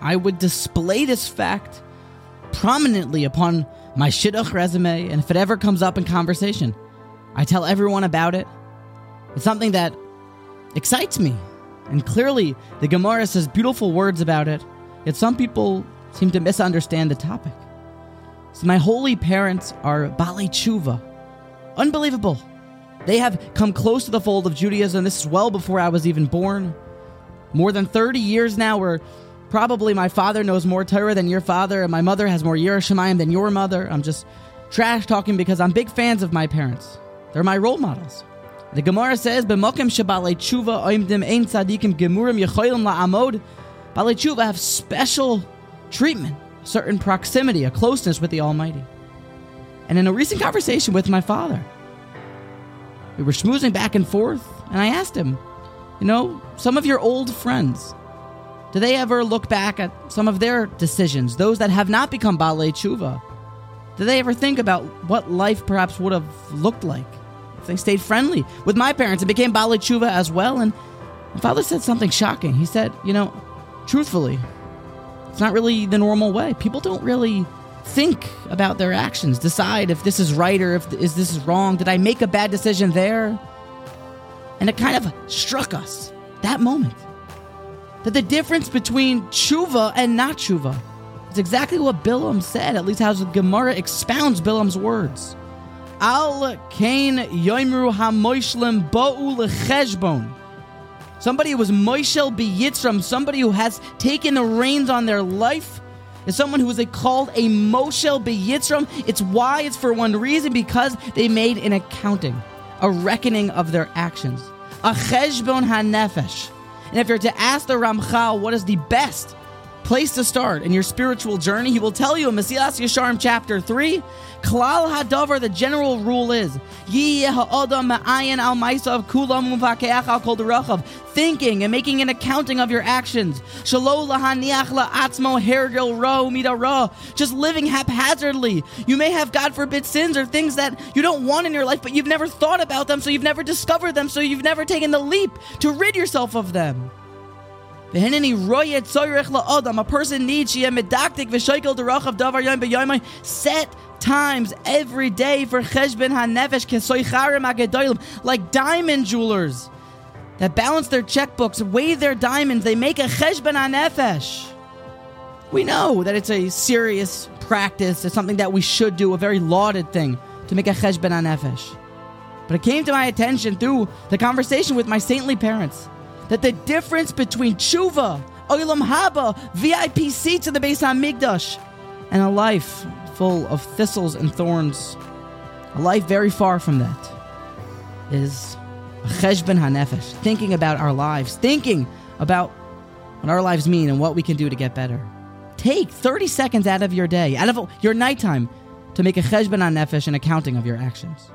I would display this fact prominently upon my shidduch resume, and if it ever comes up in conversation, I tell everyone about it. It's something that excites me. And clearly, the Gemara says beautiful words about it, yet some people seem to misunderstand the topic. So, my holy parents are Bali Tshuva. Unbelievable. They have come close to the fold of Judaism. This is well before I was even born. More than 30 years now, where probably my father knows more Torah than your father, and my mother has more Yerushalayim than your mother. I'm just trash talking because I'm big fans of my parents. They're my role models. The Gemara says, "B'mokem shebalei tshuva oimdim ein tzadikim gemurim yecholim la'amod." Balei tshuva have special treatment, a certain proximity, a closeness with the Almighty. And in a recent conversation with my father, we were schmoozing back and forth, and I asked him, "You know, some of your old friends, do they ever look back at some of their decisions, those that have not become balei tshuva? Do they ever think about what life perhaps would have looked like?" If they stayed friendly with my parents and became Bali Tshuva as well. And my father said something shocking. He said, You know, truthfully, it's not really the normal way. People don't really think about their actions, decide if this is right or if is this is wrong. Did I make a bad decision there? And it kind of struck us that moment that the difference between tshuva and not tshuva is exactly what Bilam said, at least how the Gemara expounds Bilam's words. Al Kain Yoimru HaMoishlim Ba'u Lecheshbon. Somebody who was Moishel Biyitzram, somebody who has taken the reins on their life, is someone who is a, called a Moshel Biyitzram. It's why, it's for one reason, because they made an accounting, a reckoning of their actions. A Cheshbon HaNefesh. And if you're to ask the Ramchal what is the best place to start in your spiritual journey, he will tell you in Mesilas Yesharim chapter 3, Klal Hadavar, the general rule is, thinking and making an accounting of your actions. Just living haphazardly. You may have, God forbid, sins or things that you don't want in your life, but you've never thought about them, so you've never discovered them, so you've never taken the leap to rid yourself of them. A person needs set times every day for cheshbon hanefesh like diamond jewelers that balance their checkbooks, weigh their diamonds. They make a cheshbon hanefesh. We know that it's a serious practice. It's something that we should do, a very lauded thing to make a cheshbon hanefesh. But it came to my attention through the conversation with my saintly parents that the difference between tshuva, olam haba, VIP seats in the Beis Hamikdash, and a life full of thistles and thorns, a life very far from that, is cheshbon hanefesh, thinking about our lives, thinking about what our lives mean and what we can do to get better. Take 30 seconds out of your day, out of your nighttime, to make a cheshbon hanefesh, an accounting of your actions.